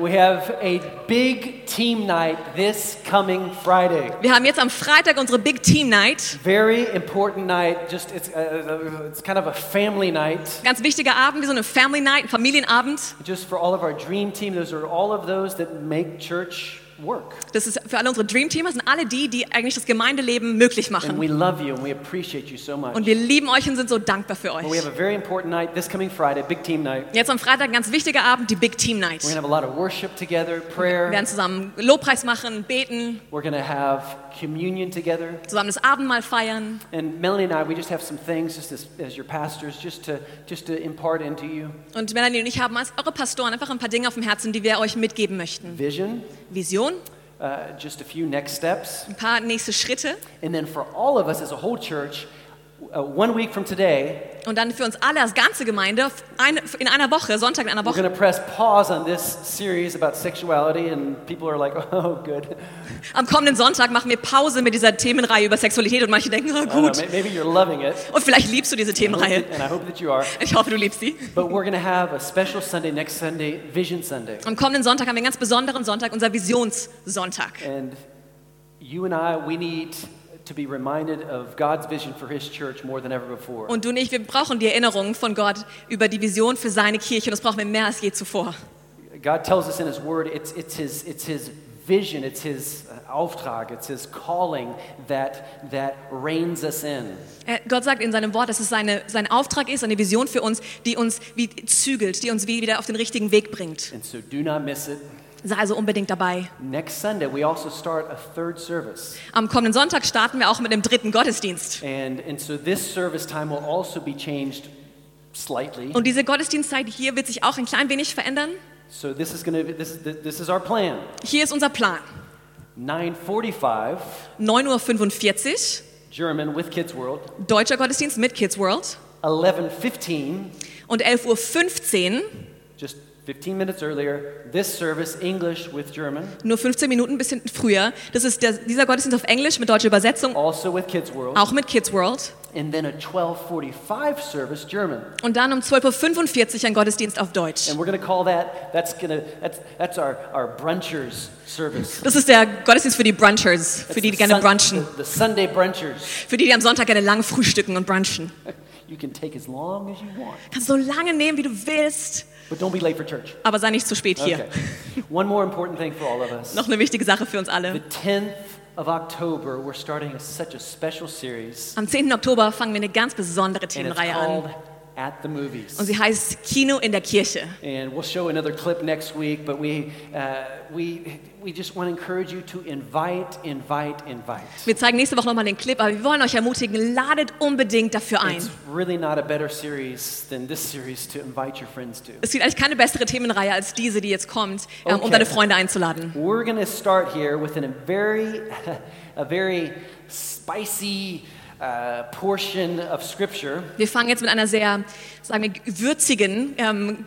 We have a big team night this coming Friday. Wir haben jetzt am Freitag unsere Big Team Night. Very important night. Just it's uh, it's kind of a family night. Ganz wichtiger Abend, wie so eine Family Night, Familienabend. Just for all of our dream team. Those are all of those that make church. Das ist für alle unsere Dream Teamer, sind alle die, die eigentlich das Gemeindeleben möglich And machen. we love you and we appreciate you so much. Und wir lieben euch und sind so dankbar für euch. Jetzt am Freitag ein ganz wichtiger Abend, die Big Team Night. We're gonna have a lot of worship together, Wir werden zusammen Lobpreis machen, beten, We're gonna have communion together. zusammen das Abendmahl feiern. And Melanie and I, we just have some things, just as, as your pastors, just to just to impart into you. Und Melanie und ich haben als eure Pastoren einfach ein paar Dinge auf dem Herzen, die wir euch mitgeben möchten. Vision, Vision, uh, just a few next steps, ein paar nächste Schritte. And then for all of us as a whole church, one week from today, und dann für uns alle als ganze Gemeinde in einer Woche, Sonntag in einer we're Woche, going to press pause on this series about sexuality, and people are like, "Oh, good." am kommenden Sonntag machen wir Pause mit dieser Themenreihe über Sexualität und manche denken, oh, know, gut. may- maybe you're loving it, Und vielleicht liebst du diese Themenreihe. and I hope that you are. Ich hoffe, du liebst sie. But we're going to have a special Sunday next Sunday, Vision Sunday, Am kommenden Sonntag haben wir einen ganz besonderen Sonntag, unser Visionssonntag. and you and I, we need to be reminded of God's vision for His church more than ever before. Und du und ich, wir brauchen die Erinnerung von Gott über die Vision für seine Kirche und das brauchen wir mehr als je zuvor. God tells us in His Word, it's, it's, his, it's His vision, it's His uh, Auftrag, it's His calling that, that reins us in. Er- Gott sagt in seinem Wort, dass es seine, sein Auftrag ist, eine Vision für uns, die uns wie zügelt, die uns wie wieder auf den richtigen Weg bringt. And so do not miss it. Sei also unbedingt dabei. Next Sunday, we also start a third service. Am kommenden Sonntag starten wir auch mit dem dritten Gottesdienst. And, and so this service time will also be changed slightly. Und diese Gottesdienstzeit hier wird sich auch ein klein wenig verändern. So this is to this, is- this is our plan. Hier ist unser Plan. 9:45 9.45 Uhr, German with Kids World. deutscher Gottesdienst mit Kids World. 11:15 Und 11.15 Uhr, nur 15 Minuten ein bisschen früher. Das ist der, dieser Gottesdienst auf Englisch mit deutscher Übersetzung, also with Kids World. auch mit Kids World. And then a 12:45 service German. Und dann um 12.45 Uhr ein Gottesdienst auf Deutsch. And we're going to call that that's going to that's that's our our brunchers service. Das ist der Gottesdienst für die Brunchers, für die, die gerne brunchen. The, the Sunday brunchers. Für die, die am Sonntag gerne lang frühstücken und brunchen. You can take as long as you want, Kannst so lange nehmen, wie du willst, but don't be late for church. aber sei nicht zu spät hier. Okay. One more important thing for all of us. Noch eine wichtige Sache für uns The alle. 10th of October, we're starting a, such a special series, Am 10. Oktober fangen wir eine ganz besondere Themenreihe an. At the Movies. Und sie heißt Kino in der Kirche. And we'll show another clip next week, but we, uh, we, we just want to encourage you to invite, invite, invite. Wir zeigen nächste Woche nochmal den Clip, aber wir wollen euch ermutigen, ladet unbedingt dafür ein. It's really not a better series than this series to invite your friends to. Es gibt eigentlich keine bessere Themenreihe als diese, die jetzt kommt, ähm, um Okay. deine Freunde einzuladen. We're going to start here with a very, a very spicy portion of Scripture. Wir fangen jetzt mit einer sehr, sagen wir, würzigen ähm,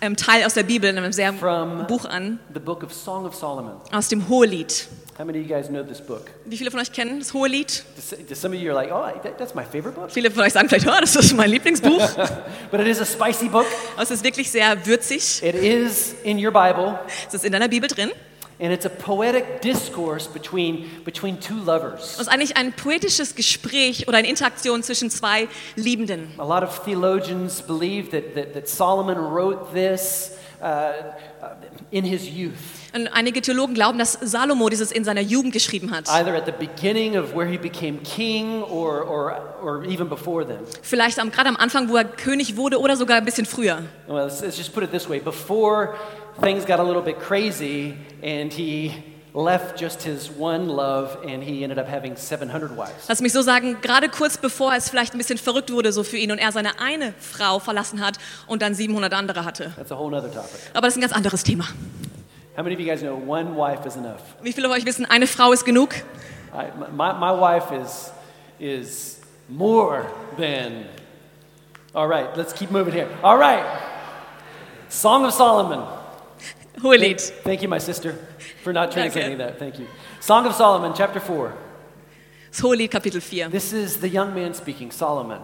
ähm, Teil aus der Bibel, in einem sehr Buch an, The book of Song of Solomon. aus dem Hohelied. How many of you guys know this book? Wie viele von euch kennen das Hohelied? Does does some of you are like, oh, that, that's my favorite book? Viele von euch sagen vielleicht, oh, das ist mein Lieblingsbuch. But it is a spicy book. Aber es ist wirklich sehr würzig. It is in your Bible, Es ist in deiner Bibel drin. And it's a poetic discourse between, between two lovers. Es ist eigentlich ein poetisches Gespräch oder eine Interaktion zwischen zwei Liebenden. A lot of theologians believe that, that, that Solomon wrote this uh, uh, in his youth, Und einige Theologen glauben, dass Salomo dieses in seiner Jugend geschrieben hat. either at the beginning of where he became king or, or, or even before then. Vielleicht am, gerade am Anfang, wo er König wurde oder sogar ein bisschen früher. Well, let's, let's just put it this way before things got a little bit crazy and he left just his one love and he ended up having 700 wives. Lass mich so sagen, gerade kurz bevor es vielleicht ein bisschen verrückt wurde so für ihn und er seine eine Frau verlassen hat und dann 700 andere hatte. That's a whole other topic. Aber das ist ein ganz anderes Thema. How many of you guys know one wife is enough? Wie viele von euch wissen, eine Frau ist genug? I, my, my wife is, is more than. All right, let's keep moving here. All right. Song of Solomon. Hohelied. Thank you, my sister, for not translating that. Thank you. Song of Solomon, chapter 4. Das Hohelied Kapitel 4. This is the young man speaking, Solomon.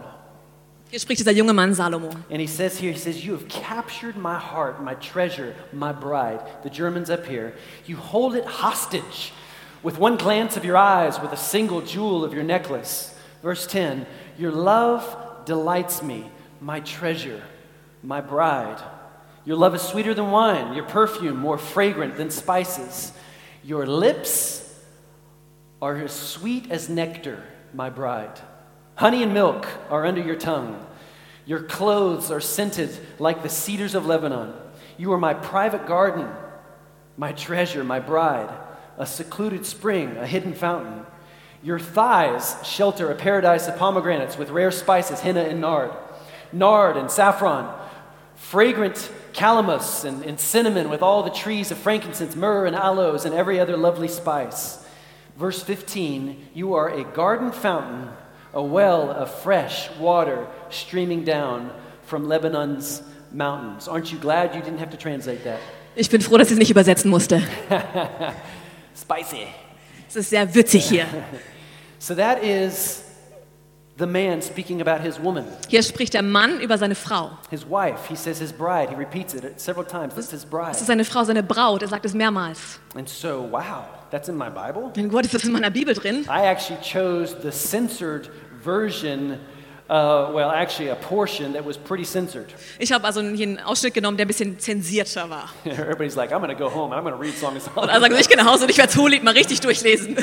Hier spricht dieser junge Mann Salomo. And he says here, he says, You have captured my heart, my treasure, my bride. The German's up here. You hold it hostage with one glance of your eyes, with a single jewel of your necklace. Verse 10 Your love delights me, my treasure, my bride. Your love is sweeter than wine, your perfume more fragrant than spices. Your lips are as sweet as nectar, my bride. Honey and milk are under your tongue. Your clothes are scented like the cedars of Lebanon. You are my private garden, my treasure, my bride, a secluded spring, a hidden fountain. Your thighs shelter a paradise of pomegranates with rare spices, henna and nard, nard and saffron, fragrant calamus and, and cinnamon with all the trees of frankincense, myrrh and aloes, and every other lovely spice. Verse 15 You are a garden fountain, a well of fresh water streaming down from Lebanon's mountains. Aren't you glad you didn't have to translate that? Ich bin froh, dass ich es nicht übersetzen musste. Spicy. Es ist sehr witzig hier. So that is the man speaking about his woman, Hier spricht der Mann über seine Frau. his wife. He says his bride. He repeats it several times. That's his bride. Das ist seine Frau, seine Braut. Er sagt es mehrmals. And so, wow, that's in my Bible. Mein Gott, ist das in meiner Bibel drin? I actually chose the censored version, uh, well, actually, a portion that was pretty censored. Ich habe also hier einen Ausschnitt genommen, der ein bisschen zensierter war. Everybody's like, I'm going to go home and I'm going to read Song of Und Solomon. sagt, ich gehe nach Hause und ich werde das Hohelied mal richtig durchlesen.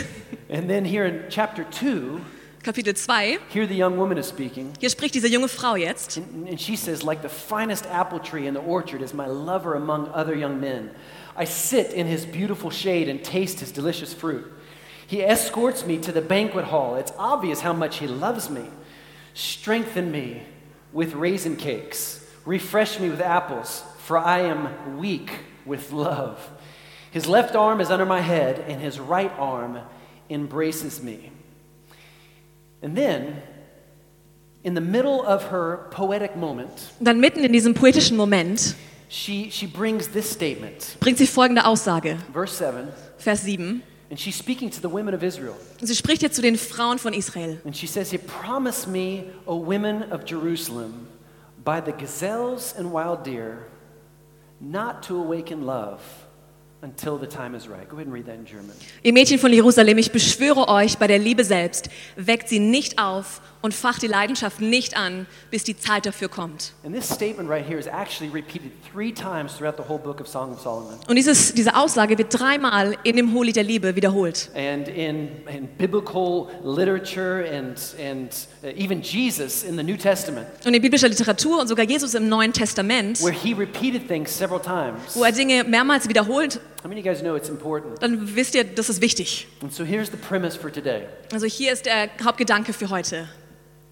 And then here in chapter 2, Kapitel 2. here the young woman is speaking. Hier spricht diese junge Frau jetzt. And she says, like the finest apple tree in the orchard is my lover among other young men. I sit in his beautiful shade and taste his delicious fruit. He escorts me to the banquet hall. It's obvious how much he loves me. Strengthen me with raisin cakes. Refresh me with apples, for I am weak with love. His left arm is under my head, and his right arm embraces me. And then, in the middle of her poetic moment, dann mitten in diesem poetischen Moment she, she brings this statement, bringt sie folgende Aussage. verse 7, Vers 7. and she's speaking to the women of Israel. Und sie spricht jetzt zu den Frauen von Israel. And she says, "He promise me, O women of Jerusalem, by the gazelles and wild deer, not to awaken love until the time is right. Go ahead and read that in German. Ihr Mädchen von Jerusalem, ich beschwöre euch bei der Liebe selbst, weckt sie nicht auf und facht die Leidenschaft nicht an, bis die Zeit dafür kommt. Und dieses, diese Aussage wird dreimal in dem Hohelied der Liebe wiederholt. And in, in biblical literature and, and uh, even Jesus in the New Testament, Und in biblischer Literatur und sogar Jesus im Neuen Testament, where he repeated things several times. wo er Dinge mehrmals wiederholt, How many of you guys know it's important? dann wisst ihr, das ist wichtig. And so here's the premise for today. Also hier ist der Hauptgedanke für heute.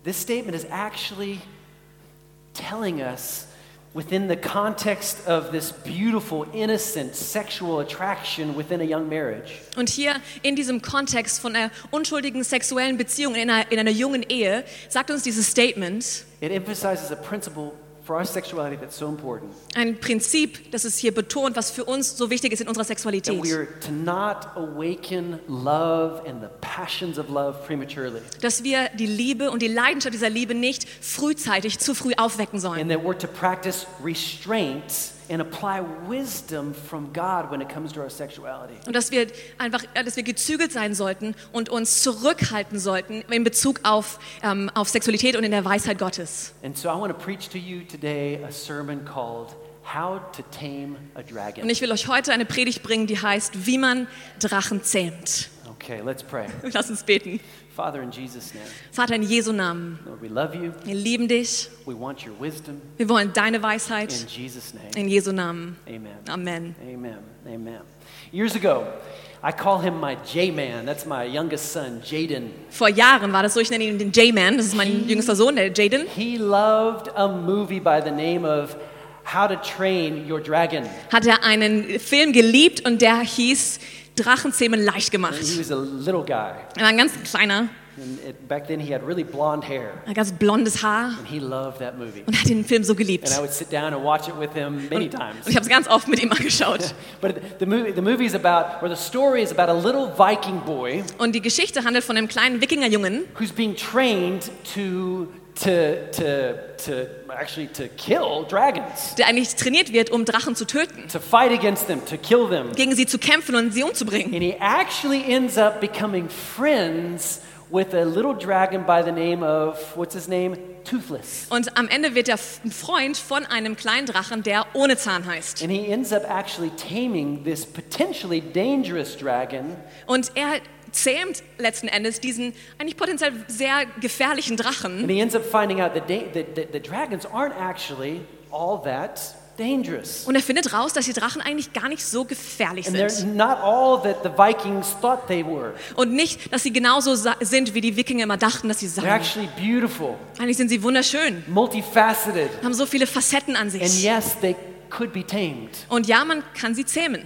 This statement is actually telling us within the context of this beautiful, innocent sexual attraction within a young marriage. Und hier in diesem Kontext von einer unschuldigen sexuellen Beziehung in einer, in einer jungen Ehe sagt uns dieses Statement It emphasizes a principle for our sexuality that's so important ein Prinzip, das es hier betont, was für uns so wichtig ist in unserer that Sexualität. we are to not awaken love and the passions of love prematurely, Dass wir die Liebe und die Leidenschaft dieser Liebe nicht frühzeitig, zu früh aufwecken sollen. and that we're to practice restraint and apply wisdom from God when it comes to our sexuality. Und dass wir einfach, dass wir gezügelt sein sollten und uns zurückhalten sollten in Bezug auf, ähm, auf Sexualität und in der Weisheit Gottes. And so I want to preach to you today a sermon called How to Tame a Und Dragon. ich will euch heute eine Predigt bringen, die heißt, wie man Drachen zähmt. Okay, let's pray. Lass uns beten. Father, in Jesus' name, Vater, in Jesu Namen, Lord, we love you. wir lieben dich. We want your wisdom. Wir wollen deine In Weisheit. Jesus' name, In Jesu Namen. amen. Amen. Amen. Amen. Years ago, I call him my J-Man. That's my youngest son, Jaden. Vor Jahren war das so, ich nenne ihn den J-Man, das ist mein jüngster Sohn, der Jaden. He loved a movie by the name of How to Train Your Dragon. Hat er einen Film geliebt und der hieß Drachenzähmen leicht gemacht. He was a little guy. Er war ein ganz kleiner, And it, back then, he had really blonde hair. ein ganz blondes Haar And he loved that movie. und hat den Film so geliebt. And I would sit down and watch it with him many times. Und ich habe es ganz oft mit ihm angeschaut. But the movie, the movie is about, or the story is about a little Viking boy Und die Geschichte handelt von einem kleinen Wikingerjungen, who's being trained to to, to, to actually to kill dragons, der eigentlich trainiert wird, um Drachen zu töten, to fight against them, to kill them. gegen sie zu kämpfen und sie umzubringen. And he actually ends up becoming friends with a little dragon by the name of, what's his name? Toothless. Und am Ende wird er ein Freund von einem kleinen Drachen, der ohne Zahn heißt. And he ends up actually taming this potentially dangerous dragon Und er zähmt letzten Endes diesen eigentlich potenziell sehr gefährlichen Drachen. And he ends up finding out that, that, that the dragons aren't actually all that dangerous. Und er findet raus, dass die Drachen eigentlich gar nicht so gefährlich And they're sind. not all that the Vikings thought they were. Und nicht, dass sie genauso sa- sind, wie die Wikinger immer dachten, dass sie They're seien. actually beautiful, Eigentlich sind sie wunderschön, multifaceted, haben so viele Facetten an and sich. yes, they could be tamed. Und ja, man kann sie zähmen.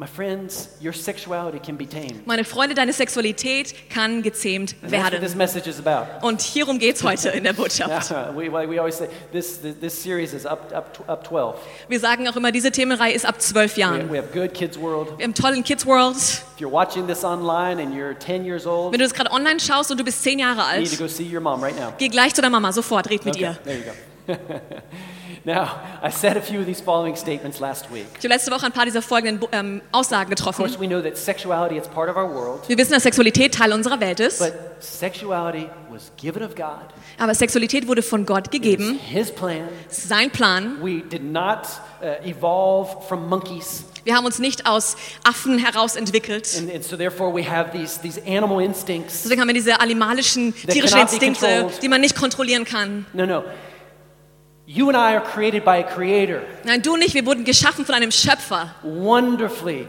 My friends, your sexuality can be tamed. Meine Freunde, deine Sexualität kann gezähmt And that's what this werden. message is about. Und hierum geht es heute in der Botschaft. Yeah, we, we always say this, this, this series is up, up, up 12. Wir sagen auch immer, diese Themenreihe ist ab zwölf We, Jahren. we have Good Kids World. Wir haben tollen Kids World. If you're watching this online and you're 10 years old, Wenn du das gerade online schaust und du bist zehn Jahre you need to alt, go see your mom right now. geh gleich zu deiner Mama, sofort, red mit Okay, ihr. there you go. now, I said a few of these following statements last week. Ich habe letzte Woche ein paar dieser folgenden ähm, Aussagen Of course, getroffen. we know that sexuality is part of our world, Wir wissen, dass Sexualität Teil unserer Welt ist, but sexuality was given of God. aber Sexualität wurde von Gott gegeben. His plan. Es ist sein Plan. We did not uh, evolve from monkeys, Wir haben uns nicht aus Affen heraus entwickelt. and, and so therefore we have these, these animal instincts. Deswegen haben wir diese animalischen, tierischen Instinkte, die man nicht kontrollieren kann. No, no. You and I are created by a creator, Nein, du nicht, wir wurden geschaffen von einem Schöpfer. wonderfully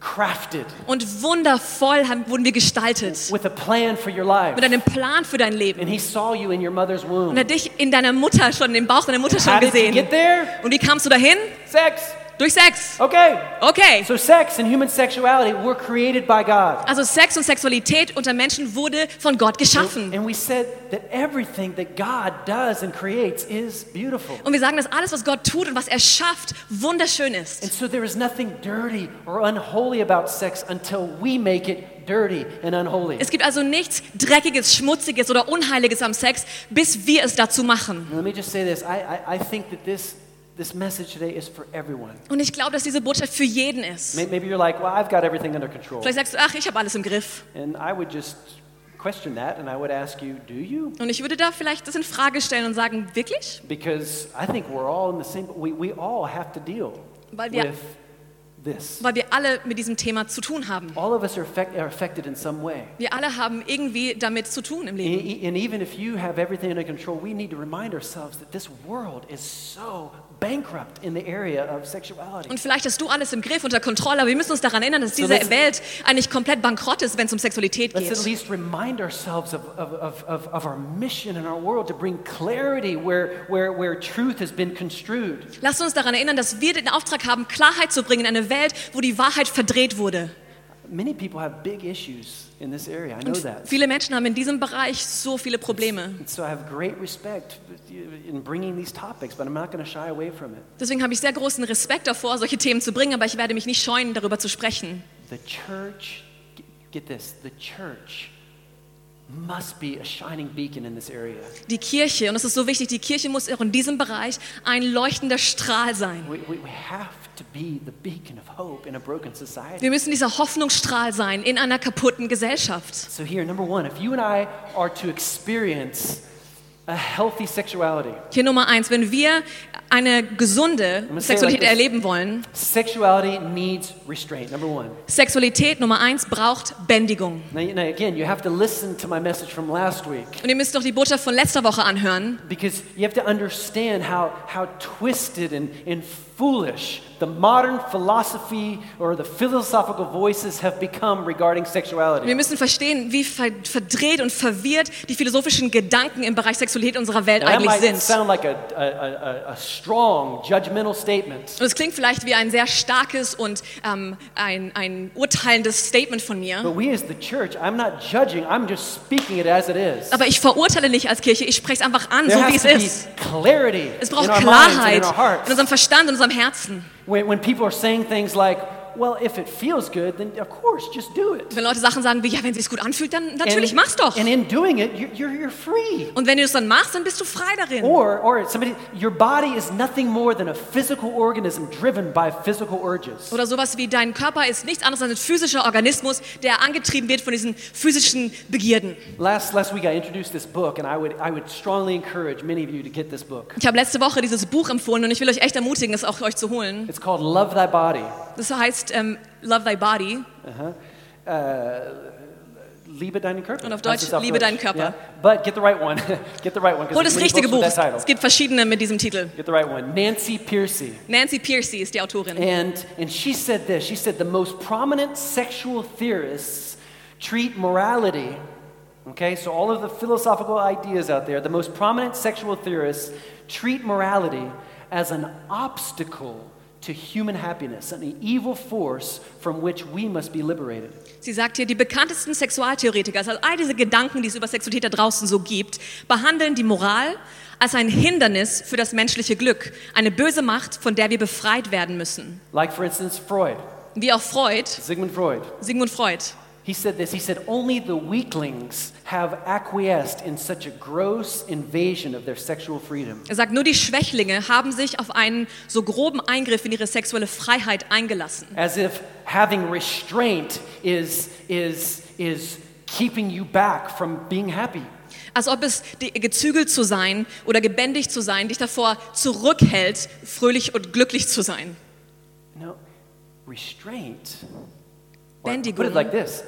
crafted, Und wundervoll haben, wurden wir gestaltet. with a plan for your life. Mit einem Plan für dein And Leben. He saw you in your mother's womb. Und er hat dich in deiner Mutter schon, im Bauch deiner Mutter schon How did you gesehen. get there? Und wie kamst du dahin? Sex. Durch Sex. Okay. Okay. So sex and human sexuality were created by God. Also Sex und Sexualität unter Menschen wurde von Gott geschaffen. And we said that everything that God does and creates is beautiful. Und wir sagen, dass alles, was Gott tut und was er schafft, wunderschön ist. And so there is nothing dirty or unholy about sex until we make it dirty and unholy. Es gibt also nichts Dreckiges, Schmutziges oder Unheiliges am Sex, bis wir es dazu machen. Let me just say this. I, I, I think that this, this message today is for everyone. Und ich glaube, dass diese Botschaft für jeden ist. May- Maybe you're like, well, I've got everything under control. Vielleicht sagst du, ach, ich habe alles im Griff. And I would just question that and I would ask you, do you? Und ich würde da vielleicht das in Frage stellen und sagen, wirklich? Because I think we're all in the same, we, we all have to deal Weil wir- with. Weil wir alle mit diesem Thema zu tun haben. All of us are, affect, are affected in some way. Wir alle haben irgendwie damit zu tun im Leben. And, and even if you have everything under control, we need to remind ourselves that this world is so bankrupt in the area of sexuality. Und vielleicht hast du alles im Griff, unter Kontrolle, aber wir müssen uns daran erinnern, dass diese Welt eigentlich komplett bankrott ist, wenn es um Sexualität Let's at geht. least remind ourselves of, of, of, of, our mission in our world to bring clarity where, where, where truth has been construed. Lasst uns daran erinnern, dass wir den Auftrag haben, Klarheit zu bringen in eine Welt, wo die Wahrheit verdreht wurde. Many people have big issues in this area. I know that. viele Menschen haben in diesem Bereich so viele Probleme. So I have great respect in bringing these topics, but I'm not going to shy away from it. Deswegen habe ich sehr großen Respekt davor, solche Themen zu bringen, aber ich werde mich nicht scheuen, darüber zu sprechen. The church, get this, the church Die Kirche, und das ist so wichtig, die Kirche muss auch in diesem Bereich ein leuchtender Strahl sein. We, we, we have to be the beacon of hope in a broken society. Wir müssen dieser Hoffnungsstrahl sein in einer kaputten Gesellschaft. So, here, number one, if you and I are to experience a healthy sexuality, Hier Nummer eins, wenn wir eine gesunde Sexualität like erleben wollen, sexuality needs restraint. Number one. Sexualität Nummer eins braucht Bändigung. Now, now, again, you have to listen to my message from last week Und ihr müsst doch die Botschaft von letzter Woche anhören, because you have to understand how, how twisted and, and foolish the modern philosophy or the philosophical voices have become regarding Wir sexuality. müssen verstehen, wie ver verdreht und verwirrt die philosophischen Gedanken im Bereich Sexualität unserer Welt Now, eigentlich sind. sound like a, a, a, strong, judgmental statement. Und es klingt vielleicht wie ein sehr starkes und ähm, ein, ein urteilendes Statement von mir. But we as the church, I'm not judging, I'm just speaking it as it is. Aber ich verurteile nicht als Kirche, ich spreche es einfach an, There so wie es ist. clarity Es braucht Klarheit in in unserem Verstand, in unserem Herzen. When, when people are saying things like, well, if it feels good, then of course, just do it. Wenn Leute Sachen sagen wie, ja, wenn es sich gut anfühlt, dann natürlich mach's doch. And in doing it, you're, you're free. Und wenn du es dann machst, dann bist du frei darin. Or, or somebody, your body is nothing more than a physical organism driven by physical urges. Oder sowas wie dein Körper ist nichts anderes als ein physischer Organismus, der angetrieben wird von diesen physischen Begierden. Last, last week I introduced this book, and I would, I would strongly encourage many of you to get this book. Ich habe letzte Woche dieses Buch empfohlen und ich will euch echt ermutigen, es auch euch zu holen. It's called Love Thy Body. Das heißt ähm, Love Thy Body. Uh-huh. Uh, liebe deinen Körper. Und auf Heißt Deutsch, auf Liebe deinen Körper. Yeah? But get the right one. get the right one. Hol das richtige Buch. Es gibt verschiedene mit diesem Titel. Get the right one. Nancy Piercy. Nancy Piercy ist die Autorin. And, and she said this she said, the most prominent sexual theorists treat morality, okay, so all of the philosophical ideas out there, the most prominent sexual theorists treat morality as an obstacle to human happiness, an evil force from which we must be liberated. Sie sagt hier, die bekanntesten Sexualtheoretiker, also all diese Gedanken, die es über Sexualität da draußen so gibt, behandeln die Moral als ein Hindernis für das menschliche Glück, eine böse Macht, von der wir befreit werden müssen. Like, for instance, Freud, Wie auch Freud, Sigmund Freud. Sigmund Freud. He said this. He said, Only the weaklings have acquiesced in such a gross invasion of their sexual freedom. Er sagt, nur die Schwächlinge haben sich auf einen so groben Eingriff in ihre sexuelle Freiheit eingelassen. As if having restraint is, is, is keeping you back from being happy. Als ob es gezügelt zu sein oder gebändigt zu sein dich davor zurückhält, fröhlich und glücklich zu sein. No, restraint. Or Bändigung. Put it like this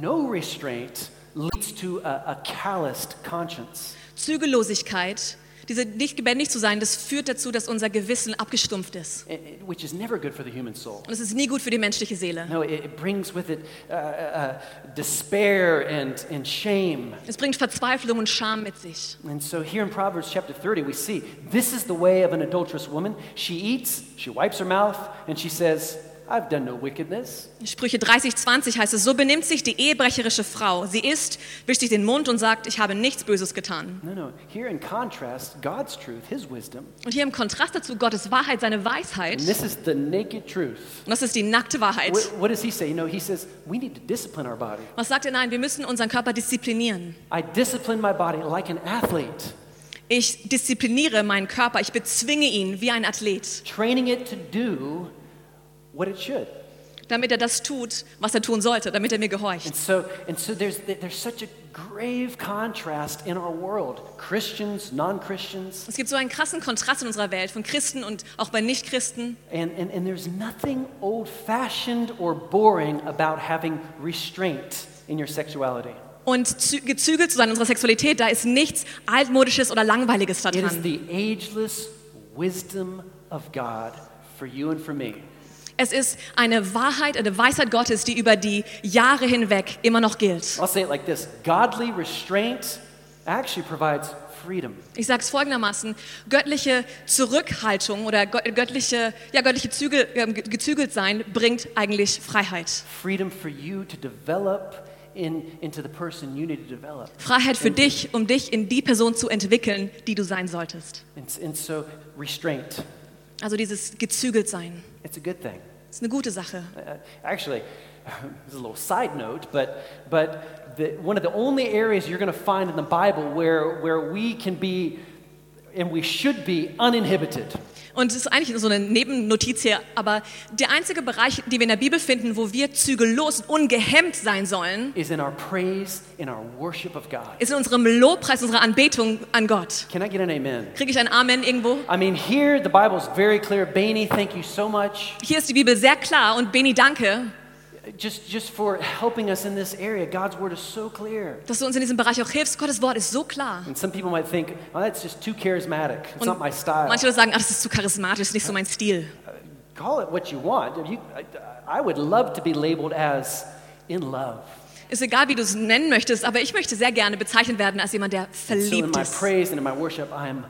no restraint leads to a, a calloused conscience. Zügellosigkeit, diese nicht gebändigt zu sein, das führt dazu, dass unser Gewissen abgestumpft ist. Which is never good for the human soul. Und es ist nie gut für die menschliche Seele. No, it, it brings with it uh, uh, despair and, and shame. Es bringt Verzweiflung und Scham mit sich. And so here in Proverbs chapter 30, we see this is the way of an adulterous woman. She eats, she wipes her mouth, and she says, I've done no wickedness. In Sprüche 30, 20 heißt es, so benimmt sich die ehebrecherische Frau. Sie isst, wischt sich den Mund und sagt, ich habe nichts Böses getan. No, no. Here in contrast, God's truth, His wisdom, Und hier im Kontrast dazu Gottes Wahrheit, seine Weisheit. and this is the naked truth. Und das ist die nackte Wahrheit. What, what does He say? You know, He says, we need to discipline our body. Was sagt er? Nein, wir müssen unseren Körper disziplinieren. I discipline my body like an athlete, Ich diszipliniere meinen Körper, ich bezwinge ihn wie ein Athlet, training it to do what it should. damit er das tut, was er tun sollte, damit er mir gehorcht. So, and so there's, there's such a grave contrast in our world Christians, Christians. Es gibt so einen krassen Kontrast in unserer Welt von Christen und auch bei Nichtchristen. And, and, and there's nothing old fashioned or boring about having restraint in your sexuality. Und zü- gezügelt zu sein in unserer Sexualität, da ist nichts altmodisches oder langweiliges It is daran. the ageless wisdom of God for you and for me. Es ist eine Wahrheit, eine Weisheit Gottes, die über die Jahre hinweg immer noch gilt. I'll say it like this Godly restraint actually provides freedom. Ich sage es folgendermaßen: Göttliche Zurückhaltung oder gö- göttliche, ja, göttliche Zügel, ähm, ge- gezügelt sein bringt eigentlich Freiheit. Freedom for you to develop in, into the person you need to develop. Freiheit für dich, um dich in die Person zu entwickeln, die du sein solltest. And, and so, restraint, Also dieses gezügelt sein. it's a good thing. Ist eine gute Sache. Uh, actually, this is a little side note, but, but the, one of the only areas you're going to find in the Bible where, where we can be and we should be uninhibited Und es ist eigentlich so eine Nebennotiz hier, aber der einzige Bereich, den wir in der Bibel finden, wo wir zügellos und ungehemmt sein sollen, is in our praise, in our worship of God. ist in unserem Lobpreis, unserer Anbetung an Gott. Can I get an amen? Kriege ich ein Amen irgendwo? I mean, here the Bible is very clear. Bainey, thank you so much. Hier ist die Bibel sehr klar und Beni, danke, Just, just for helping us in this area. God's word is so clear. dass du uns in diesem Bereich auch hilfst. Gottes Wort ist so klar. And some people might think, oh, that's just too charismatic. It's Und not my style. manche Leute sagen, ach, das ist zu charismatisch, ist nicht so mein Stil. Call it what you want. You, I, would love to be labeled as in love. Ist egal, wie du es nennen möchtest, aber ich möchte sehr gerne bezeichnet werden als jemand, der And so in verliebt my ist. praise and in my worship, I am.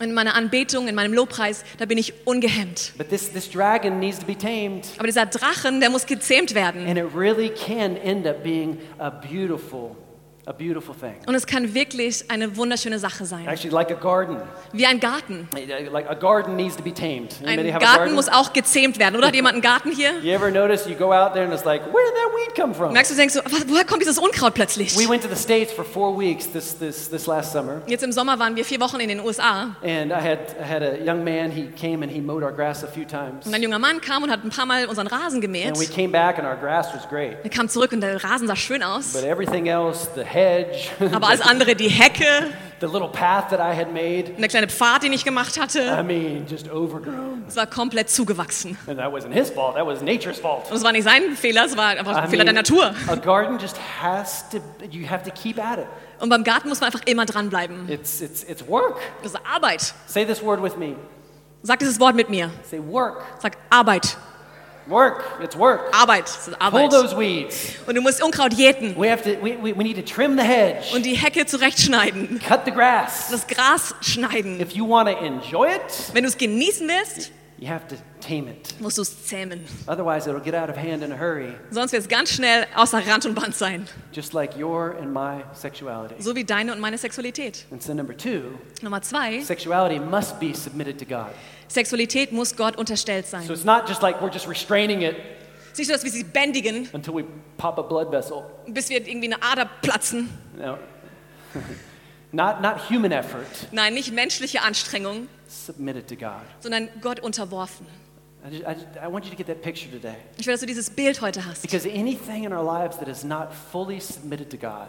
In meiner Anbetung, in meinem Lobpreis, da bin ich ungehemmt. But this, this dragon needs to be tamed. Aber dieser Drachen, der muss gezähmt werden. And it really can end up being a beautiful a beautiful thing. Und es kann wirklich eine wunderschöne Sache sein. Actually, like a garden. Wie ein Garten. Like a garden needs to be tamed. Ein Garten garden? muss auch gezähmt werden, oder? Hat jemand einen Garten hier? You ever notice you go out there and it's like, where did that weed come from? Merkst du, denkst du, woher kommt dieses Unkraut plötzlich? We went to the States for four weeks this, this, this last summer. Jetzt im Sommer waren wir vier Wochen in den USA And I had, I had a young man, he came and he mowed our grass a few times. und ein junger Mann kam und hat ein paar Mal unseren Rasen gemäht. And we came back and our grass was great. Er kam zurück und der Rasen sah schön aus. But everything else, the hedge, Aber alles andere, die Hecke, the little path that I had made, der kleine Pfad, den ich gemacht hatte, I mean, just overgrown. es war komplett zugewachsen. And that wasn't his fault, that was nature's fault. Und es war nicht sein Fehler, es war einfach ein I Fehler der mean, Natur. A garden just has to, you have to keep at it. Und beim Garten muss man einfach immer dranbleiben. It's, it's, it's work. Das ist Arbeit. Say this word with me. Sag dieses Wort mit mir. Say work. Sag Arbeit. Work. It's work. Arbeit. Das ist Pull those weeds. Und du musst Unkraut jäten We have to, we, we, we need to trim the hedge, und die Hecke zurechtschneiden. cut the grass. Das Gras schneiden. If you want to enjoy it, Wenn du es genießen willst, you have to tame it. musst du es zähmen. Otherwise, it'll get out of hand in a hurry, Sonst wird es ganz schnell außer Rand und Band sein. just like your and my sexuality. So wie deine und meine Sexualität. And so, number two, Nummer zwei, sexuality must be submitted to God. Sexualität muss Gott unterstellt sein. So it's not just like we're just restraining it Es ist nicht so, dass wir sie bändigen, until we pop a blood vessel. bis wir irgendwie eine Ader platzen. No. not, not human effort, Nein, nicht menschliche Anstrengung, submitted to God. sondern Gott unterworfen. I, just, I, just, I want you to get that picture today. Ich will, dass du dieses Bild heute hast. Because anything in our lives that is not fully submitted to God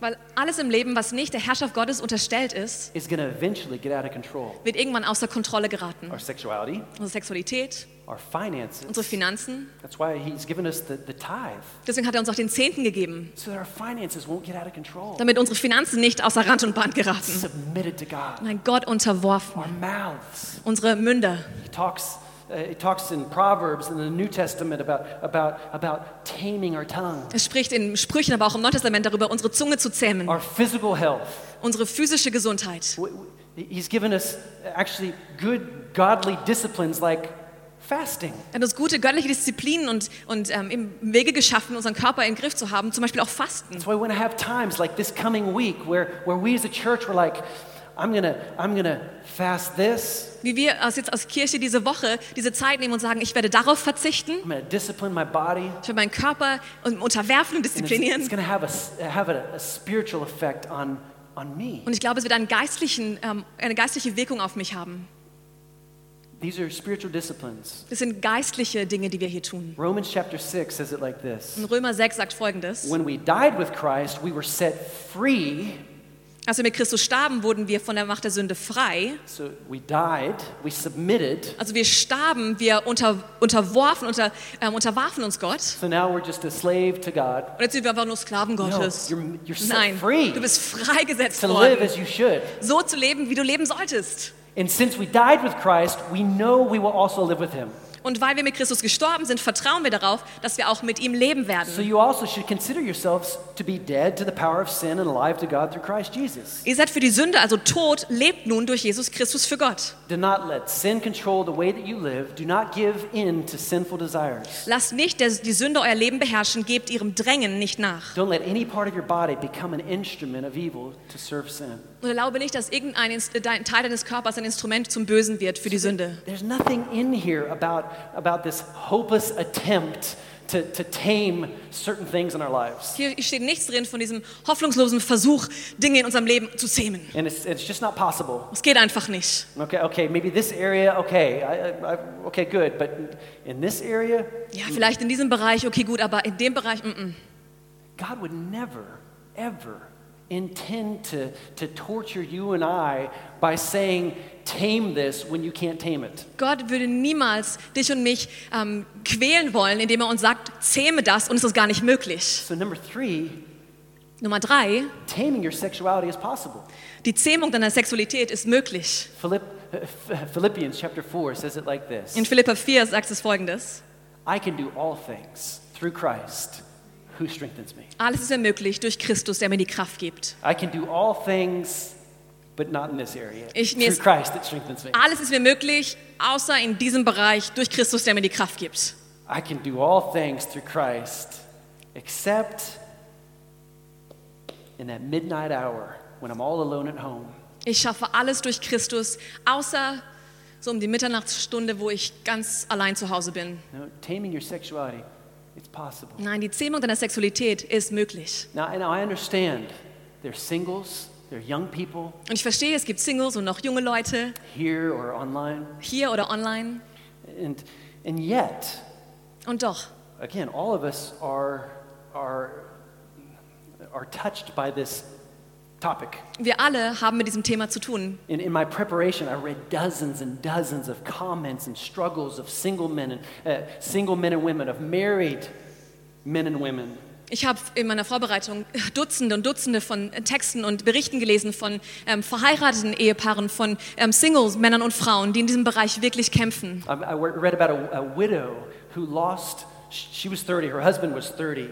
Weil alles im Leben, was nicht der Herrschaft Gottes unterstellt ist, is going to eventually get out of control. wird irgendwann außer Kontrolle geraten. Our sexuality, Unsere Sexualität, our finances. unsere Finanzen. That's why He's given us the, the tithe, Deswegen hat er uns auch den Zehnten gegeben, so that our finances won't get out of control. damit unsere Finanzen nicht außer Rand und Band geraten. Submitted to God. Nein, Gott unterworfen. Our mouths. Unsere Münder. He talks, uh, he talks in Proverbs in the New Testament about, about, about taming our tongue, Es spricht in Sprüchen, aber auch im Neuen Testament darüber, unsere Zunge zu zähmen, our physical health. unsere physische Gesundheit. He's given us actually good, godly disciplines like fasting. Er hat uns gute göttliche Disziplinen und, und ähm, Wege geschaffen, unseren Körper in den Griff zu haben, zum Beispiel auch Fasten. That's why we want to have times like this coming week where, where we as a church were like, I'm gonna, I'm gonna fast this, Wie wir aus, jetzt aus Kirche diese Woche diese Zeit nehmen und sagen, ich werde darauf verzichten, I'm gonna discipline my body. ich werde meinen Körper unterwerfen und And it's, disziplinieren. it's gonna have, a, have a, a spiritual effect on, on me. Und ich glaube, es wird einen geistlichen, ähm, eine geistliche Wirkung auf mich haben. These are spiritual disciplines. Das sind geistliche Dinge, die wir hier tun. Romans chapter 6 says it like this In Römer 6 sagt folgendes. When we died with Christ, we were set free. Als wir mit Christus starben, wurden wir von der Macht der Sünde frei. So we died, we submitted. Also wir starben, wir unter, unterworfen, unter, ähm, unterwarfen uns Gott. So now we're just a slave to God. Und jetzt sind wir einfach nur Sklaven No, Gottes. you're, you're set Nein, free du bist freigesetzt to live worden, as you should. so zu leben, wie du leben solltest. And since we died with Christ, we know we will also live with him. Und weil wir mit Christus gestorben sind, vertrauen wir darauf, dass wir auch mit ihm leben So werden. you also should consider yourselves to be dead to the power of sin and alive to God through Christ Jesus. Ihr seid für die Sünde also tot, lebt nun durch Jesus Christus für Gott. Do not let sin control the way that you live. Do not give in to sinful desires. Lasst nicht die Sünde euer Leben beherrschen, gebt ihrem Drängen nicht nach. Don't let any part of your body become an instrument of evil to serve sin. Und erlaube nicht, dass irgendein Inst- dein Teil deines Körpers ein Instrument zum Bösen wird für die Sünde. There's nothing in here about, about this hopeless attempt to, to tame certain things in our lives. Hier steht nichts drin von diesem hoffnungslosen Versuch, Dinge in unserem Leben zu zähmen. And it's, it's just not possible. Es geht einfach nicht. Okay, okay, maybe this area, okay, I, I- okay, good, but in this area, Ja, vielleicht in diesem Bereich, okay, gut, aber in dem Bereich, mm, mm. God would never, ever intend to, to torture you and I by saying, tame this when you can't tame it. Gott würde niemals dich und mich ähm, quälen wollen, indem er uns sagt, zähme das und es ist gar nicht möglich. So, number three, Nummer drei, taming your sexuality is possible. die Zähmung deiner Sexualität ist möglich. Philipp, Philippians chapter 4 says it like this In Philippa 4 sagt es folgendes. I can do all things through Christ who strengthens me. Alles ist mir möglich durch Christus, der mir die Kraft gibt. I can do all things, but not in this area. Ich- through ist- Christ that strengthens me. Alles ist mir möglich, außer in diesem Bereich durch Christus, der mir die Kraft gibt. I can do all things through Christ, except in that midnight hour when I'm all alone at home. Ich schaffe alles durch Christus, außer so um die Mitternachtsstunde, wo ich ganz allein zu Hause bin. Know, taming your sexuality. Nein, die Zähmung deiner Sexualität ist möglich. Now, now I understand. There's singles, there are young people. Und ich verstehe, es gibt Singles und noch junge Leute, here or online, hier oder online. and, and yet, Und doch, again, all of us are, are, are touched by this topic. wir alle haben mit diesem Thema zu tun. In, in my preparation, I read dozens and dozens of comments and struggles of single men and uh, single men and women, of married men and women. Ich habe in meiner Vorbereitung Dutzende und Dutzende von Texten und Berichten gelesen von ähm, verheirateten Ehepaaren, von ähm, Singles, Männern und Frauen, die in diesem Bereich wirklich kämpfen. I, I read about a, a widow who lost, she was 30, her husband was 30,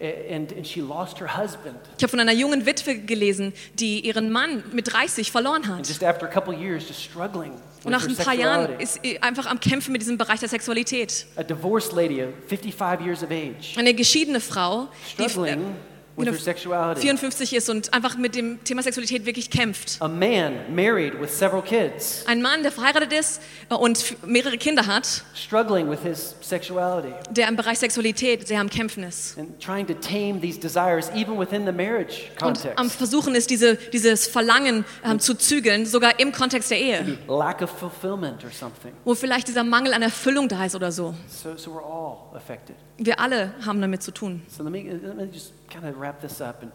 a- and, and she lost her husband. Ich habe von einer jungen Witwe gelesen, die ihren Mann mit 30 verloren And hat. just after a couple years, just struggling Und with nach her ein paar Jahren ist sie einfach am Kämpfen mit diesem Bereich der Sexualität. A divorced lady of 55 years of age, Eine geschiedene Frau, die struggling with her sexuality. 54 ist und einfach mit dem Thema Sexualität wirklich kämpft. A man married with several kids, Ein Mann, der verheiratet ist äh, und mehrere Kinder hat, struggling with his sexuality der im Bereich Sexualität sehr am Kämpfen ist. and trying to tame these desires even within the marriage Und am. Versuchen ist, diese, dieses Verlangen ähm, zu zügeln, sogar im Kontext der Ehe, Lack of fulfillment or something. wo vielleicht dieser Mangel an Erfüllung da ist oder so. So, so we're all affected. Wir alle haben damit zu tun. So let me, let me just kind of wrap this up. And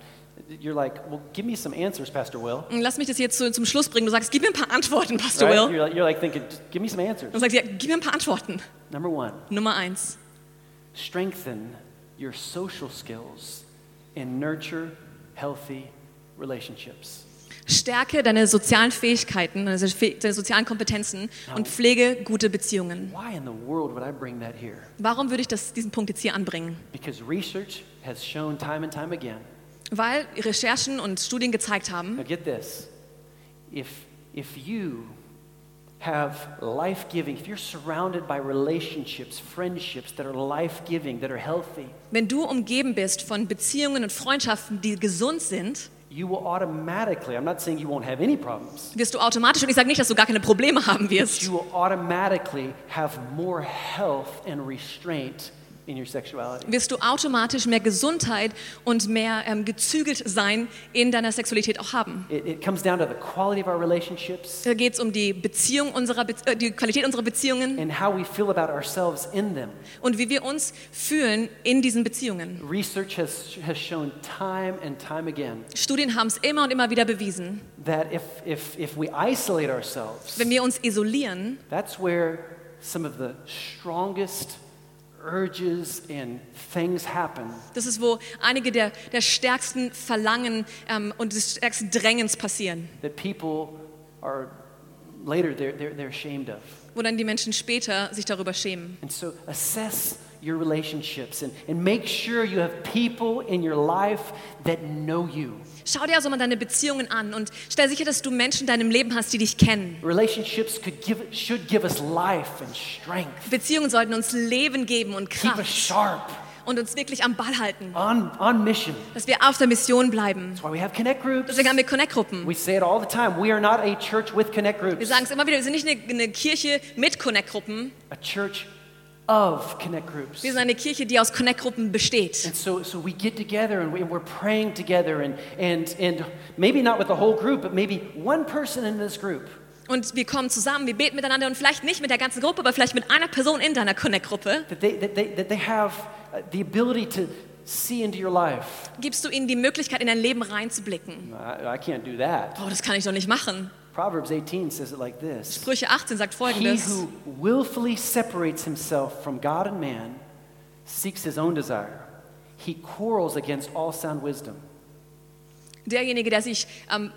you're like, well, give me some answers, Pastor Will. Lass mich das jetzt zu, zum Schluss bringen. Du sagst, gib mir ein paar Antworten, Pastor Right? Will. You're, like, you're like thinking, give me some answers. Du sagst, ja, gib mir ein paar Antworten. Number one, Nummer eins. strengthen your social skills and nurture healthy relationships. Stärke deine sozialen Fähigkeiten, Fäh- deine sozialen Kompetenzen und pflege gute Beziehungen. Warum würde ich das, diesen Punkt jetzt hier anbringen? Weil Recherchen und Studien gezeigt haben, Now get this. If, if you have life giving, if you're surrounded by relationships, friendships that are life giving, that are healthy, wenn du umgeben bist von Beziehungen und Freundschaften, die gesund sind, you will automatically, I'm not saying you won't have any problems, wirst du automatisch, und ich sage nicht, dass du gar keine Probleme haben wirst, you will automatically have more health and restraint. Wirst du automatisch mehr Gesundheit und mehr ähm, gezügelt sein in deiner Sexualität auch haben. Da geht es um die Beziehung unserer, Be äh, die Qualität unserer Beziehungen and how we feel about ourselves in them. und wie wir uns fühlen in diesen Beziehungen. Research has, has shown time and time again Studien haben es immer und immer wieder bewiesen. that if, if, if we isolate ourselves, Wenn wir uns isolieren, that's where some of the strongest urges and things happen das ist, wo einige der, der stärksten Verlangen ähm, und des stärksten Drängens passieren. that people are later they're, they're, they're ashamed of. wo dann die Menschen später sich darüber schämen. And so assess your relationships and, and make sure you have people in your life that know you. Schau dir also mal deine Beziehungen an und stell sicher, dass du Menschen in deinem Leben hast, die dich kennen. Relationships could give, should give us life and strength, Beziehungen sollten uns Leben geben und keep us Kraft sharp, und uns wirklich am Ball halten, on, on mission. dass wir auf der Mission bleiben. That's why we have connect groups. Deswegen haben wir Connect-Gruppen. Wir sagen es immer wieder, wir sind nicht eine, eine Kirche mit Connect-Gruppen, a church of connect groups. wir sind eine Kirche, die aus Connect-Gruppen besteht. And so, so we get together and, we, we're praying together, and, and, and maybe not with the whole group, but maybe one person in this group Und wir kommen zusammen, wir beten miteinander und vielleicht nicht mit der ganzen Gruppe, aber vielleicht mit einer Person in deiner Connect-Gruppe. that they, that they, that they have uh, the ability to see into your life. Gibst du ihnen die Möglichkeit, in dein Leben reinzublicken. I, I can't do that. Oh, das kann ich doch nicht machen. Proverbs 18 says it like this Sprüche 18 sagt He folgendes. who willfully separates himself from God and man seeks his own desire. He quarrels against all sound wisdom. Derjenige, der sich, ähm,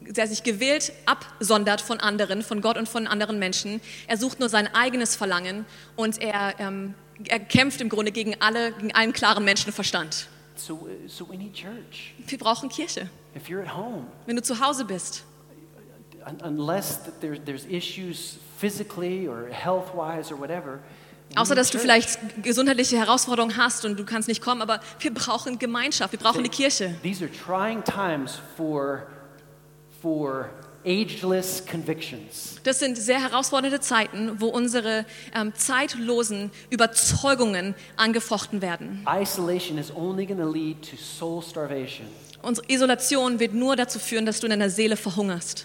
der sich gewählt absondert von anderen, von Gott und von anderen Menschen, er sucht nur sein eigenes Verlangen und er, ähm, er kämpft im Grunde gegen, alle, gegen allen klaren Menschenverstand. So, so we need church. Wir brauchen Kirche. If you're at home, Wenn du zu Hause bist, unless that there, there's issues physically or health wise or whatever, Außer, dass du vielleicht gesundheitliche Herausforderungen hast und du kannst nicht kommen, aber wir brauchen Gemeinschaft, wir brauchen die Kirche. These are trying times for, for ageless convictions. Das sind sehr herausfordernde Zeiten, wo unsere ähm, zeitlosen Überzeugungen angefochten werden. Isolation is only going to lead to soul starvation, Unsere Isolation wird nur dazu führen, dass du in deiner Seele verhungerst.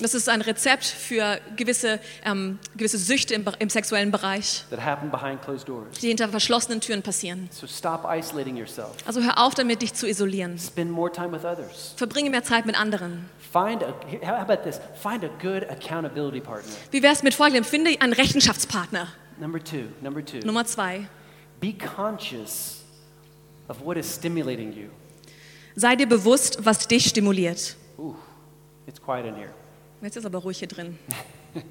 Das ist ein Rezept für gewisse, ähm, gewisse Süchte im, im sexuellen Bereich, that happen behind closed doors. die hinter verschlossenen Türen passieren. So stop isolating yourself. Also hör auf damit, dich zu isolieren. Spend more time with others. Verbringe mehr Zeit mit anderen. Find a, how about this? Find a good accountability partner. Wie wär's mit folgendem? Finde einen Rechenschaftspartner. Number two, number two. Nummer zwei. Be conscious of what is stimulating you. Sei dir bewusst, was dich stimuliert. Ooh, it's quiet in here. Jetzt ist aber ruhig hier drin.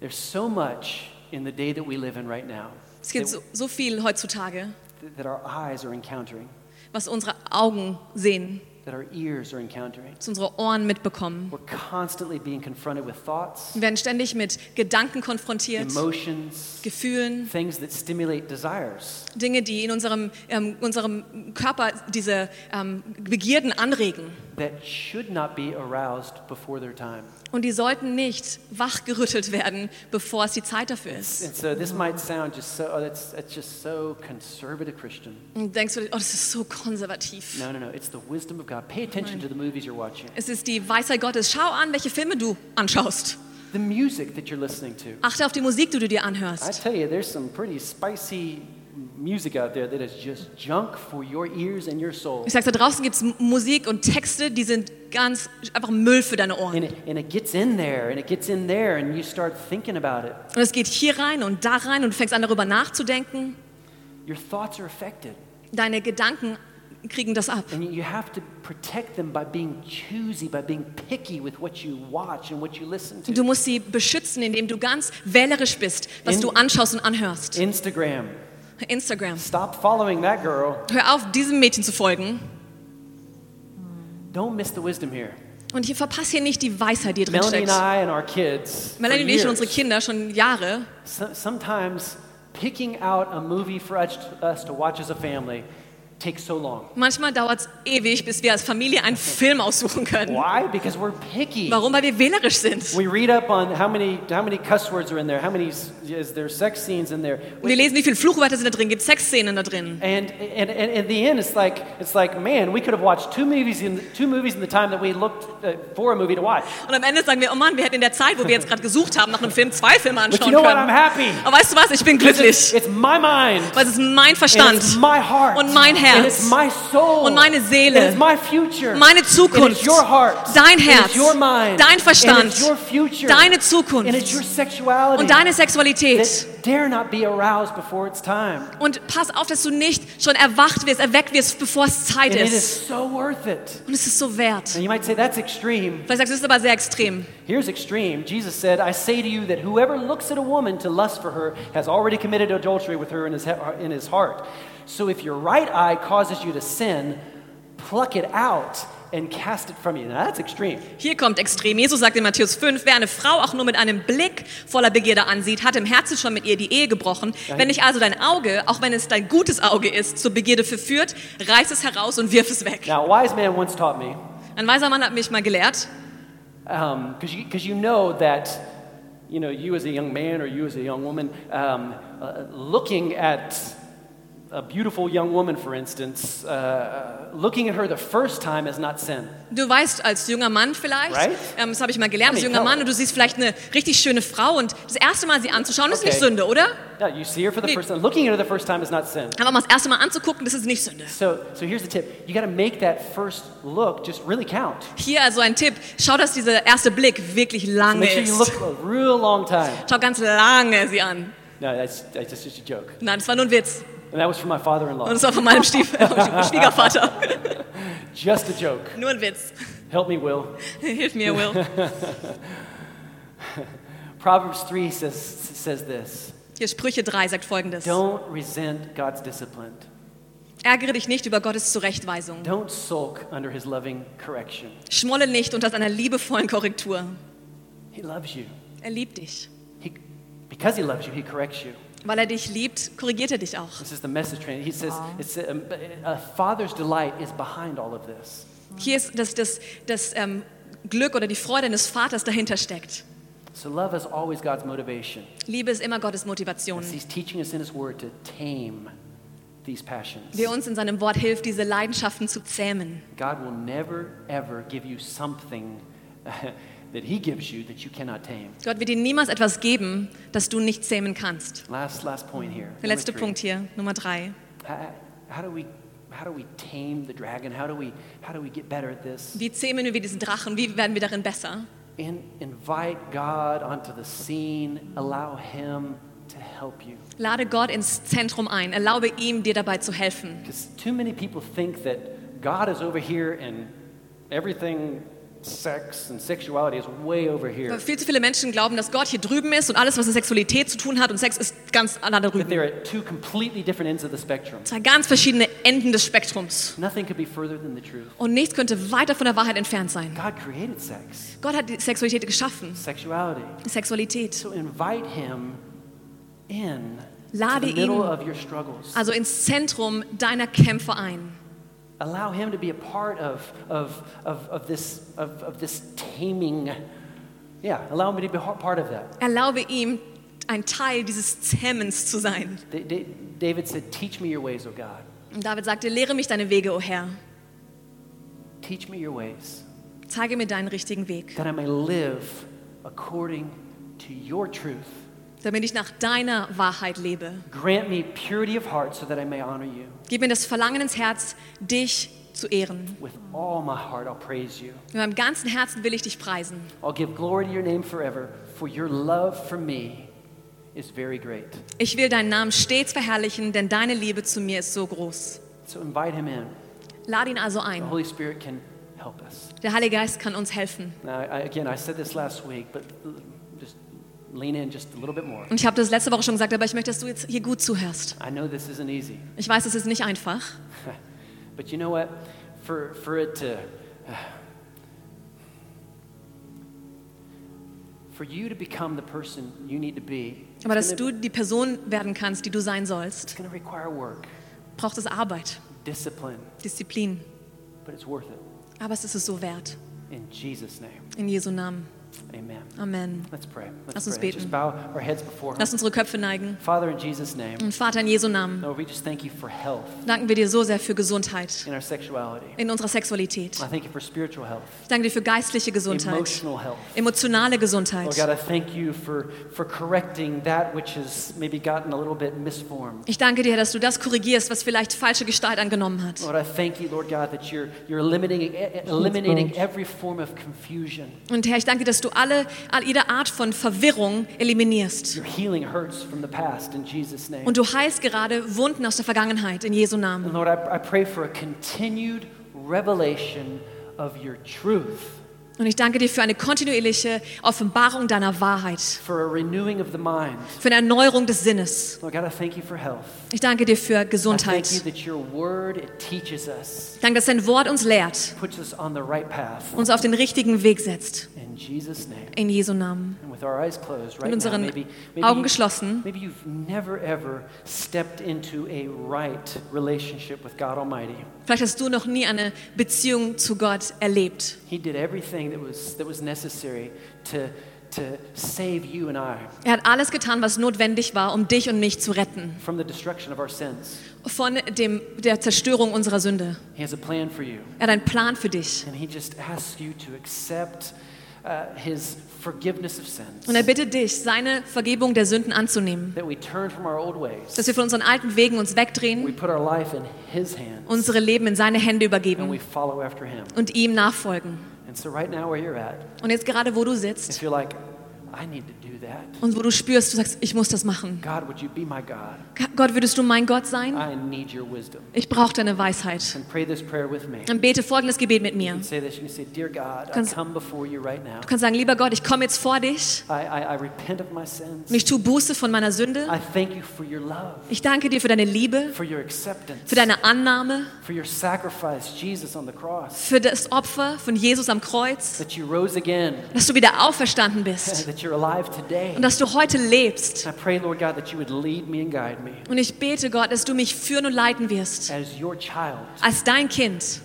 There's so much in the day that we live in right now Es gibt so, so viel heutzutage, that our eyes are encountering, was unsere Augen sehen, that our ears are encountering. was unsere Ohren mitbekommen. We're constantly being confronted with thoughts, Wir werden ständig mit Gedanken konfrontiert, emotions, Gefühlen, things that stimulate desires. Dinge, die in unserem, ähm, unserem Körper diese ähm, Begierden anregen. That should not be aroused before their time. Und die sollten nicht wachgerüttelt werden, bevor es die Zeit dafür ist. And so this might sound just so, oh, that's, that's just so conservative Christian. Und denkst du, oh, das ist so konservativ. No, no, no. It's the wisdom of God. Pay attention to the movies you're watching, Es ist die Weisheit Gottes. Schau an, welche Filme du anschaust. the music that you're listening to. Achte auf die Musik, die du dir I anhörst. tell you, there's some pretty spicy music out there that is just junk for your ears and your soul. Ich sag's, da draußen gibt es Musik und Texte, die sind ganz einfach Müll für deine Ohren. And it, and it gets in there and it gets in there, and you start thinking about it. Und es geht hier rein und da rein und du fängst an, darüber nachzudenken. Your thoughts are affected. Deine Gedanken kriegen das ab. And you have to protect them by being choosy, by being picky with what you watch and what you listen to. Du musst sie beschützen, indem du ganz wählerisch bist, was In- du anschaust und anhörst. Instagram. Instagram. Stop following that girl. Hör auf, diesem Mädchen zu folgen. Don't miss the wisdom here. Und hier verpass hier nicht die Weisheit, die drin Melanie and steckt. I and our kids. Melanie und ich und unsere Kinder schon Jahre. so- sometimes picking out a movie for us to watch as a family takes so long. Manchmal dauert es ewig, bis wir als Familie einen Film aussuchen können. Why? Because we're picky. Warum? Weil wir wählerisch sind. We read up on how many how many cuss words are in there, how many is there sex scenes in there. Und wir lesen, wie viele Fluchwörter sind da drin, gibt Sexszenen da drin. And, and, and at the end, it's like, it's like, man, we could have watched two movies in two movies in the time that we looked uh, for a movie to watch. Und am Ende sagen wir, oh Mann, wir hätten in der Zeit, wo wir jetzt gerade gesucht haben, nach einem Film zwei Filme But you anschauen know what? I'm können. happy. Aber weißt du was? Ich bin It's, glücklich. it's my mind. Weil es ist mein And Verstand, it's my heart. Und mein it's Herz. my soul. Und meine Seele. And it's my future. meine And Zukunft, it's your heart. dein And Herz, it's your mind. dein And Verstand, it's your future. deine And it's Zukunft your sexuality. und deine Sexualität. that dare not be aroused before it's time. Und pass auf, dass du nicht schon erwacht wirst, erweckt wirst, bevor es Zeit And it ist. so worth it. Und es ist so wert. And you might say that's extreme. Vielleicht sagst du, es ist aber sehr extrem. Here's extreme. Jesus said, I say to you that whoever looks at a woman to lust for her has already committed adultery with her in his, in his heart. So if your right eye causes you to sin, pluck it out and cast it from you. Now that's extreme. Hier kommt extrem. Jesus sagt in Matthäus 5, wer eine Frau auch nur mit einem Blick voller Begierde ansieht, hat im Herzen schon mit ihr die Ehe gebrochen. Wenn dich also dein Auge, auch wenn es dein gutes Auge ist, zur Begierde verführt, reiß es heraus und wirf es weg. Now, a wise man once taught me, Ein weiser Mann hat mich mal gelehrt, because you, 'cause you know that, you know, you as a young man or you as a young woman, um, uh, looking at du weißt als junger Mann vielleicht, Right? ähm, das habe ich mal gelernt, als junger Mann und du siehst vielleicht eine richtig schöne Frau und das erste Mal sie anzuschauen ist Okay. nicht Sünde, oder? Yeah, you see her for the first time. Looking at her the first time is not sin. Aber mal das erste Mal anzugucken, das ist nicht Sünde. So, so here's the tip. You got to make that first look just really count. Hier also ein Tipp, schau, dass dieser erste Blick wirklich lange Make sure you ist. look a real long time. Schau ganz lange sie an. No, that's, that's just a joke. Nein, das war nur ein Witz. And that was from my father-in-law. Und das war von meinem Stief Schwiegervater. Just a joke. Nur ein Witz. Help me, Will. Hilf mir, Will. Proverbs 3 says, says this. Hier Sprüche 3 sagt folgendes. Don't resent God's discipline. Ärgere dich nicht über Gottes Zurechtweisung. Don't sulk under his loving correction. Schmolle nicht unter seiner liebevollen Korrektur. He loves you. Er liebt dich. He because He loves you, He corrects you. Weil er dich liebt, korrigiert er dich auch. This is the message train. He says, it's a, a father's delight is behind all of this. Hier ist das, das, das ähm, Glück oder die Freude eines Vaters dahinter steckt. So love is always God's motivation. Liebe ist immer Gottes Motivation. He's teaching us in His Word to tame these passions. Der uns in seinem Wort hilft, diese Leidenschaften zu zähmen. God will never, ever give you something that He gives you that you cannot tame. Gott wird dir niemals etwas geben, das du nicht zähmen kannst. Last, last point here. Der letzte. Punkt hier, Nummer drei. How, how do we, how do we tame the dragon? How do we, how do we get better at this? Wie zähmen wir diesen Drachen? Wie werden wir darin besser? In, invite God onto the scene. Allow Him to help you. Lade Gott ins Zentrum ein. Erlaube ihm, dir dabei zu helfen. Because too many people think that God is over here and everything sex and sexuality is way over here. Viel zu viele Menschen glauben, dass Gott hier drüben ist und alles, was mit Sexualität zu tun hat und Sex ist ganz da drüben. they're at two completely different ends of the spectrum. Zwei ganz verschiedene Enden des Spektrums. Nothing could be further than the truth. Und nichts könnte weiter von der Wahrheit entfernt sein. God created sex, Gott hat die Sexualität geschaffen. sexuality. Sexualität. So invite Him in Lade the middle ihn of your struggles. also ins Zentrum deiner Kämpfe ein. Allow Him to be a part of, of, of, of, this, of, of this taming. Yeah, allow Him to be a part of that. Erlaube ihm, ein Teil dieses Zähmens zu sein. Da- Da- David said, Teach me your ways, O God. Und David sagte, lehre mich deine Wege, o Herr. Teach me your ways, Zeige mir deinen richtigen Weg, that I may live according to your truth. Damit ich nach deiner Wahrheit lebe. Grant me purity of heart so that I may honor you. Gib mir das Verlangen ins Herz, dich zu ehren. With all my heart, I'll praise you. Mit meinem ganzen Herzen will ich dich preisen. I'll give glory to your name forever, for your love for me is very great. Ich will deinen Namen stets verherrlichen, denn deine Liebe zu mir ist so groß. So invite him in. Lade ihn also The ein. Holy Spirit can help us. Der Heilige Geist kann uns helfen. Now, I, again, I said this last week, but Und ich habe das letzte Woche schon gesagt, aber ich möchte, dass du jetzt hier gut zuhörst. I know this isn't easy, Ich weiß, es ist nicht einfach, but you know what? For, for it to. For you to become the person you need to be, aber dass it's gonna- du die Person werden kannst, die du sein it's sollst, going to require work, braucht es Arbeit, discipline, Disziplin. but it's worth it. Aber es ist es so wert. In Jesus' name, In Jesu Namen. Amen. Amen. Let's pray. Let's Lass uns beten. Just bow our heads before Him. Lass unsere Köpfe neigen. Father, in Jesus' name, Und Vater, in Jesu Namen Lord, we just thank you for health danken wir dir so sehr für Gesundheit in our sexuality. in unserer Sexualität. I thank you for spiritual health, Ich danke dir für geistliche Gesundheit, emotional health. emotionale Gesundheit. God, I thank you for, for correcting that which has maybe gotten a little bit misformed. Ich danke dir, dass du das korrigierst, was vielleicht falsche Gestalt angenommen hat. Lord, I thank you, Lord God, that you're, you're eliminating, eliminating every form of confusion. Und Herr, ich danke dir, dass du alle, all, jede Art von Verwirrung eliminierst. Und du heilst gerade Wunden aus der Vergangenheit in Jesu And Namen. Lord, I, I pray for a continued revelation of your truth, Und ich danke dir für eine kontinuierliche Offenbarung deiner Wahrheit, for a renewing of the mind. für eine Erneuerung des Sinnes. Ich danke dir für Gesundheit. Ich danke, dass dein Wort uns lehrt, uns auf den richtigen Weg setzt. In Jesus' name. In Jesu Namen. And with our eyes closed right Mit now, unseren maybe, Augen geschlossen. maybe you've never ever stepped into a right relationship with God Almighty. Vielleicht hast du noch nie eine Beziehung zu Gott erlebt. He did everything that was, that was necessary to, to save you and I Er hat alles getan, was notwendig war, um dich und mich zu retten. from the destruction of our sins. Von dem, der Zerstörung unserer Sünde. He has a plan for you. Er hat einen Plan für dich. And He just asks you to accept uh, His forgiveness of sins. Und er bittet dich, seine Vergebung der Sünden anzunehmen. That we turn from our old ways. Dass wir von unseren alten Wegen uns We wegdrehen, put our life in His hands. unsere Leben in seine Hände And we übergeben follow after Him. und ihm nachfolgen. And so, right now, where you're at, Und jetzt gerade, wo du sitzt if you're like, I need to und wo du spürst, du sagst, ich muss das machen. God? Gott, würdest du mein Gott sein? I need your wisdom. Ich brauche deine Weisheit. And pray this prayer with me. Dann bete folgendes Gebet mit mir. I Kannst-. Du kannst sagen, lieber Gott, ich komme jetzt vor dich I, I, I repent of my sins. und ich tue Buße von meiner Sünde. I thank you for your love, Ich danke dir für deine Liebe, for your acceptance, für deine Annahme, for your sacrifice, Jesus on the cross, für das Opfer von Jesus am Kreuz, that you rose again, dass du wieder auferstanden bist, und dass du heute lebst. I pray, Lord God, that you would lead me and guide me Und ich bete, Gott, dass du mich führen und leiten wirst. as your child. Als dein Kind.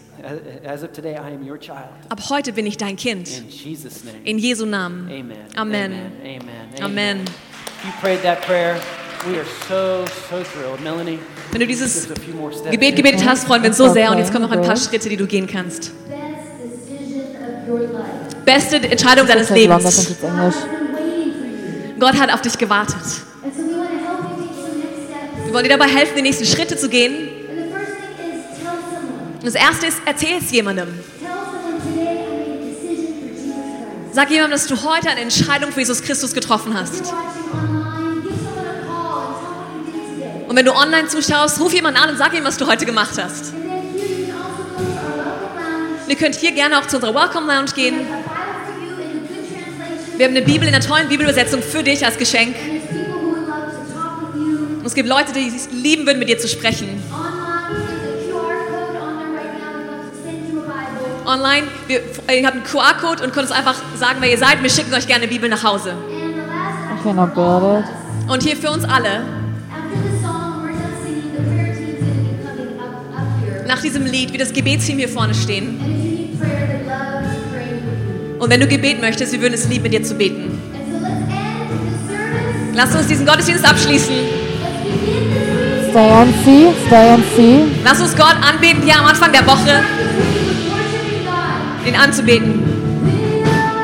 As of today, I am your child. Ab heute bin ich dein Kind. In Jesus' name. In Jesu Namen. Amen. Amen. Amen. Amen. Amen. If you prayed that prayer, we are so, so thrilled. Melanie, Wenn du dieses. Gebet gebetet hast, freuen wir uns so sehr. Und jetzt kommen noch ein paar Schritte, die du gehen kannst. Beste Entscheidung deines Lebens. Gott hat auf dich gewartet. Wir wollen dir dabei helfen, die nächsten Schritte zu gehen. Und das erste ist, erzähl es jemandem. Sag jemandem, dass du heute eine Entscheidung für Jesus Christus getroffen hast. Und wenn du online zuschaust, ruf jemanden an und sag ihm, was du heute gemacht hast. Also ihr könnt hier gerne auch zu unserer Welcome Lounge gehen. Wir haben eine Bibel in einer tollen Bibelübersetzung für dich als Geschenk. Und es gibt Leute, die es lieben würden, mit dir zu sprechen. Online, wir, ihr habt einen QR-Code und könnt uns einfach sagen, wer ihr seid. Wir schicken euch gerne eine Bibel nach Hause. Und hier für uns alle, nach diesem Lied, wie das Gebetsteam hier vorne stehen. Und wenn du Gebet möchtest, wir würden es lieben, mit dir zu beten. Lass uns diesen Gottesdienst abschließen. Stay and see, stay and see. Lass uns Gott anbeten hier am Anfang der Woche, ihn anzubeten.